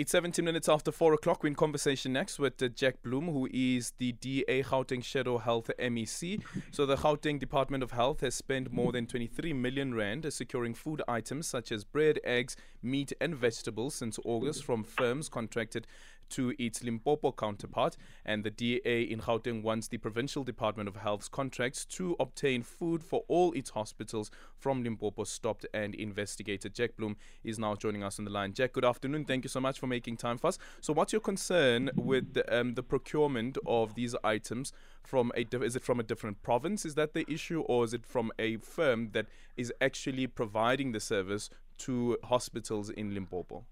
It's 17 minutes after 4 o'clock. We're in conversation next with uh, Jack Bloom, who is the DA Gauteng Shadow Health MEC. So, the Gauteng Department of Health has spent more than 23 million rand securing food items such as bread, eggs, meat, and vegetables since August from firms contracted to its Limpopo counterpart. And the DA in Gauteng wants the Provincial Department of Health's contracts to obtain food for all its hospitals from Limpopo stopped and investigated. Jack Bloom is now joining us on the line. Jack, good afternoon. Thank you so much for making time for us. So, what's your concern with the, um, the procurement of these items from a? Is it from a different province? Is that the issue, or is it from a firm that is actually providing the service to hospitals in Limpopo?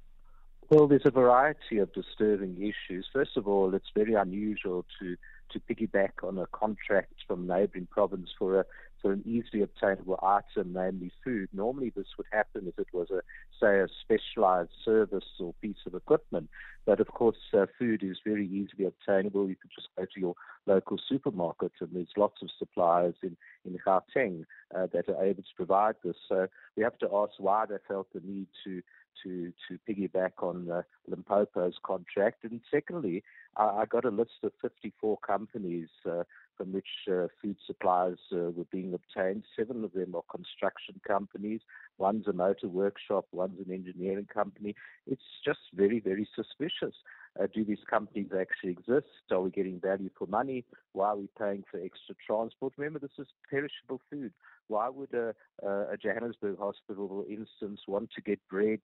Well, there's a variety of disturbing issues. First of all, it's very unusual to, to piggyback on a contract from neighbouring province for a for an easily obtainable item, namely food. Normally, this would happen if it was a say a specialised service or piece of equipment. But of course, uh, food is very easily obtainable. You could just go to your local supermarket, and there's lots of suppliers in in Gauteng uh, that are able to provide this. So we have to ask why they felt the need to to to piggyback on uh, Limpopo's contract. And secondly, I, I, got a list of 54 companies uh, from which uh, food supplies uh, were being obtained. Seven of them are construction companies. One's a motor workshop. One's an engineering company. It's just very, very suspicious. Uh, do these companies actually exist? Are we getting value for money? Why are we paying for extra transport? Remember, this is perishable food. Why would a, a Johannesburg hospital, for instance, want to get bread,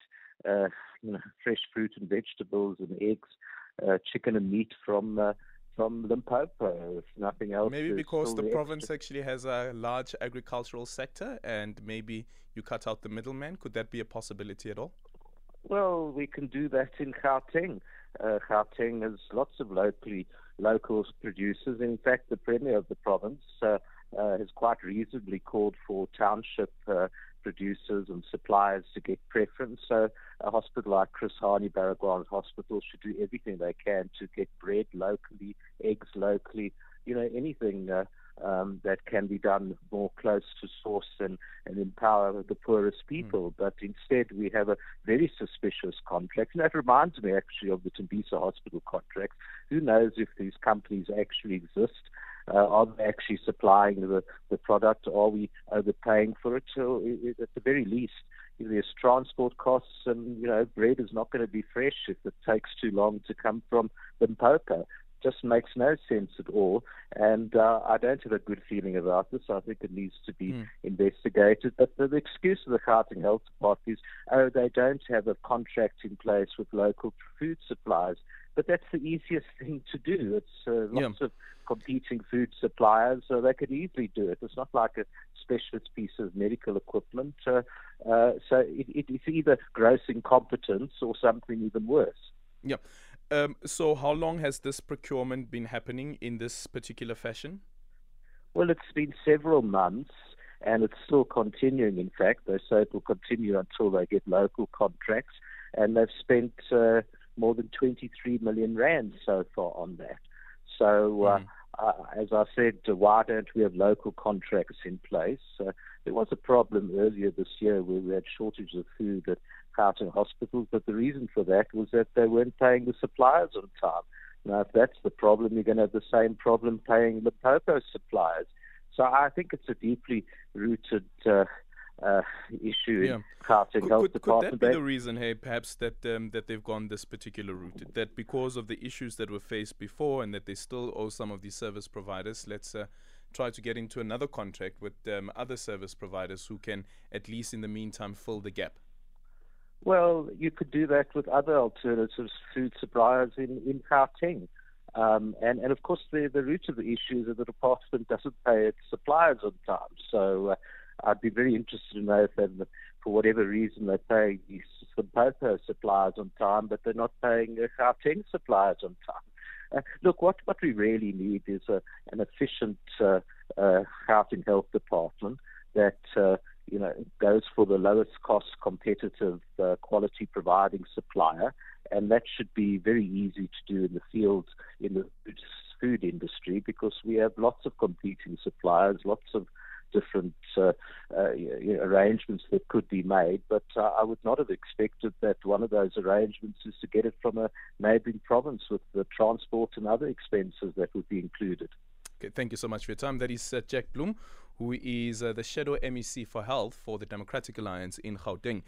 uh, you know, fresh fruit and vegetables and eggs, uh, chicken and meat from uh, from Limpopo, if nothing else. Maybe because the province actually has a large agricultural sector and maybe you cut out the middleman. Could that be a possibility at all? Well, we can do that in Gauteng. Uh, Gauteng has lots of locally local producers. In fact, the premier of the province uh, uh, has quite reasonably called for township uh, producers and suppliers to get preference. So a hospital like Chris Hani Baragwanath Hospital should do everything they can to get bread locally, eggs locally, you know, anything uh, um, that can be done more close to source and, and empower the poorest hmm. people. Mm. But instead, we have a very suspicious contract. And that reminds me actually of the Tembisa Hospital contract. Who knows if these companies actually exist? Uh, are they actually supplying the, the product? Are we overpaying for it? So, it, at the very least, there's transport costs, and you know, bread is not going to be fresh if it takes too long to come from Limpopo just makes no sense at all. And uh, I don't have a good feeling about this. I think it needs to be mm. investigated. But the, the, excuse of the Gauteng Health Department is, oh, they don't have a contract in place with local food suppliers. But that's the easiest thing to do. It's uh, lots yeah. of competing food suppliers, so they could easily do it. It's not like a specialist piece of medical equipment. Uh, uh, so it, it, it's either gross incompetence or something even worse. Yeah. Um, so, how long has this procurement been happening in this particular fashion? Well, it's been several months and it's still continuing. In fact, they say it will continue until they get local contracts, and they've spent uh, more than 23 million rand so far on that. So, uh, mm. Uh, as I said, why don't we have local contracts in place? Uh, there was a problem earlier this year where we had shortages of food at Gauteng hospitals, but the reason for that was that they weren't paying the suppliers on time. Now, if that's the problem, you're going to have the same problem paying the Limpopo suppliers. So I think it's a deeply rooted uh, uh, issue yeah. in Health could, Department. Could that be the reason, hey, perhaps that um, that they've gone this particular route? That because of the issues that were faced before, and that they still owe some of these service providers, let's uh, try to get into another contract with um, other service providers who can, at least in the meantime, fill the gap. Well, you could do that with other alternatives, food suppliers in in Gauteng. Um, and, and of course, the, the root of the issue is that the department doesn't pay its suppliers on time. So uh, I'd be very interested to know if, they, for whatever reason, they pay these Limpopo suppliers on time, but they're not paying the Gauteng suppliers on time. Uh, look, what, what we really need is a, an efficient uh, uh, Gauteng health department that uh, you know goes for the lowest cost, competitive, uh, quality providing supplier, and that should be very easy to do in the field in the food industry because we have lots of competing suppliers, lots of different uh, uh, arrangements that could be made. But uh, I would not have expected that one of those arrangements is to get it from a neighbouring province with the transport and other expenses that would be included. Okay, thank you so much for your time. That is uh, Jack Bloom, who is uh, the Shadow MEC for Health for the Democratic Alliance in Gauteng.